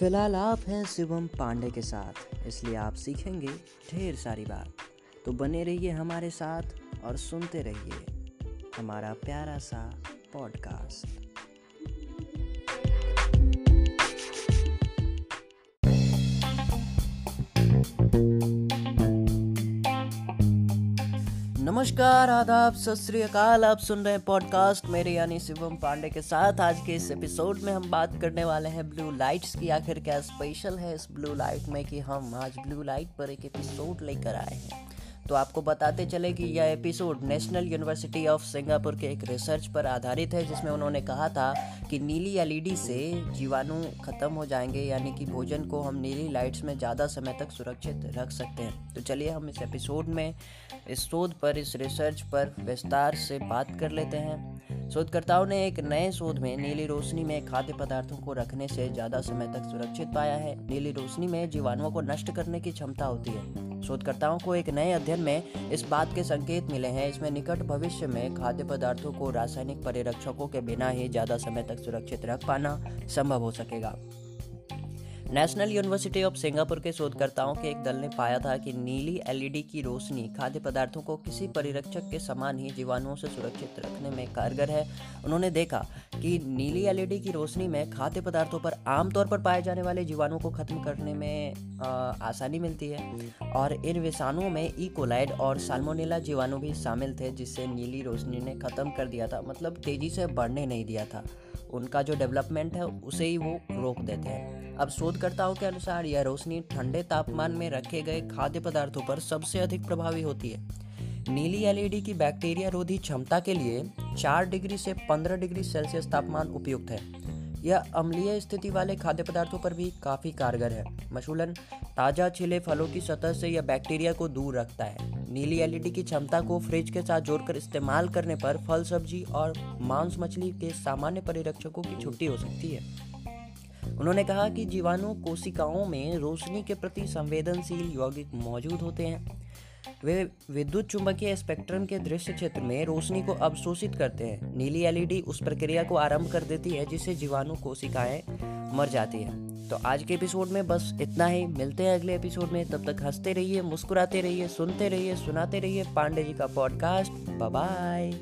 फ़िलहाल आप हैं शिवम पांडे के साथ, इसलिए आप सीखेंगे ढेर सारी बात। तो बने रहिए हमारे साथ और सुनते रहिए हमारा प्यारा सा पॉडकास्ट नमस्कार, आदाब सत आप सुन रहे हैं पॉडकास्ट मेरे यानी शिवम पांडे के साथ। आज के इस एपिसोड में हम बात करने वाले हैं ब्लू लाइट्स की। आखिर क्या स्पेशल है इस ब्लू लाइट में कि हम आज ब्लू लाइट पर एक एपिसोड लेकर आए हैं। तो आपको बताते चले कि यह episode National University of Singapore के एक रिसर्च पर आधारित है, जिसमें उन्होंने कहा था कि नीली एलईडी से जीवाणु खत्म हो जाएँगे, यानी कि भोजन को हम नीली लाइट्स में ज़्यादा समय तक सुरक्षित रख सकते हैं। तो चलिए हम इस एपिसोड में इस शोध पर, इस रिसर्च पर विस्तार से बात कर लेते हैं। शोधकर्ताओं ने एक नए शोध में नीली रोशनी में खाद्य पदार्थों को रखने से ज़्यादा समय तक सुरक्षित पाया है। नीली रोशनी में जीवाणुओं को नष्ट करने की क्षमता होती है। शोधकर्ताओं को एक नए अध्ययन में इस बात के संकेत मिले हैं। इसमें निकट भविष्य में खाद्य पदार्थों को रासायनिक परिरक्षकों के बिना ही ज़्यादा समय तक सुरक्षित रख पाना संभव हो सकेगा। नेशनल यूनिवर्सिटी ऑफ़ सिंगापुर के शोधकर्ताओं के एक दल ने पाया था कि नीली एलईडी की रोशनी खाद्य पदार्थों को किसी परिरक्षक के समान ही जीवाणुओं से सुरक्षित रखने में कारगर है। उन्होंने देखा कि नीली एलईडी की रोशनी में खाद्य पदार्थों पर आमतौर पर पाए जाने वाले जीवाणुओं को खत्म करने में आ, आसानी मिलती है। और इन विषाणुओं में ई कोलाइड और साल्मोनेला जीवाणु भी शामिल थे जिससे नीली रोशनी ने खत्म कर दिया था। मतलब तेज़ी से बढ़ने नहीं दिया था। उनका जो डेवलपमेंट है उसे ही वो रोक देते हैं। अब शोधकर्ताओं के अनुसार यह रोशनी ठंडे तापमान में रखे गए खाद्य पदार्थों पर सबसे अधिक प्रभावी होती है। नीली एलईडी की बैक्टीरिया रोधी क्षमता के लिए 4 डिग्री से 15 डिग्री सेल्सियस तापमान उपयुक्त है। यह अम्लीय स्थिति वाले खाद्य पदार्थों पर भी काफ़ी कारगर है। मशूलन, ताज़ा छिले फलों की सतह से यह बैक्टीरिया को दूर रखता है। नीली एलईडी की क्षमता को फ्रिज के साथ जोड़कर इस्तेमाल करने पर फल सब्ज़ी और मांस मछली के सामान्य परिरक्षकों की छुट्टी हो सकती है। उन्होंने कहा कि जीवाणु कोशिकाओं में रोशनी के प्रति संवेदनशील यौगिक मौजूद होते हैं। वे विद्युत चुंबकीय स्पेक्ट्रम के दृश्य क्षेत्र में रोशनी को अवशोषित करते हैं। नीली एलईडी उस प्रक्रिया को आरंभ कर देती है जिससे जीवाणु कोशिकाएँ मर जाती है। तो आज के एपिसोड में बस इतना ही। मिलते हैं अगले एपिसोड में। तब तक हँसते रहिए, मुस्कुराते रहिए, सुनते रहिए, सुनाते रहिए पांडे जी का पॉडकास्ट। बाय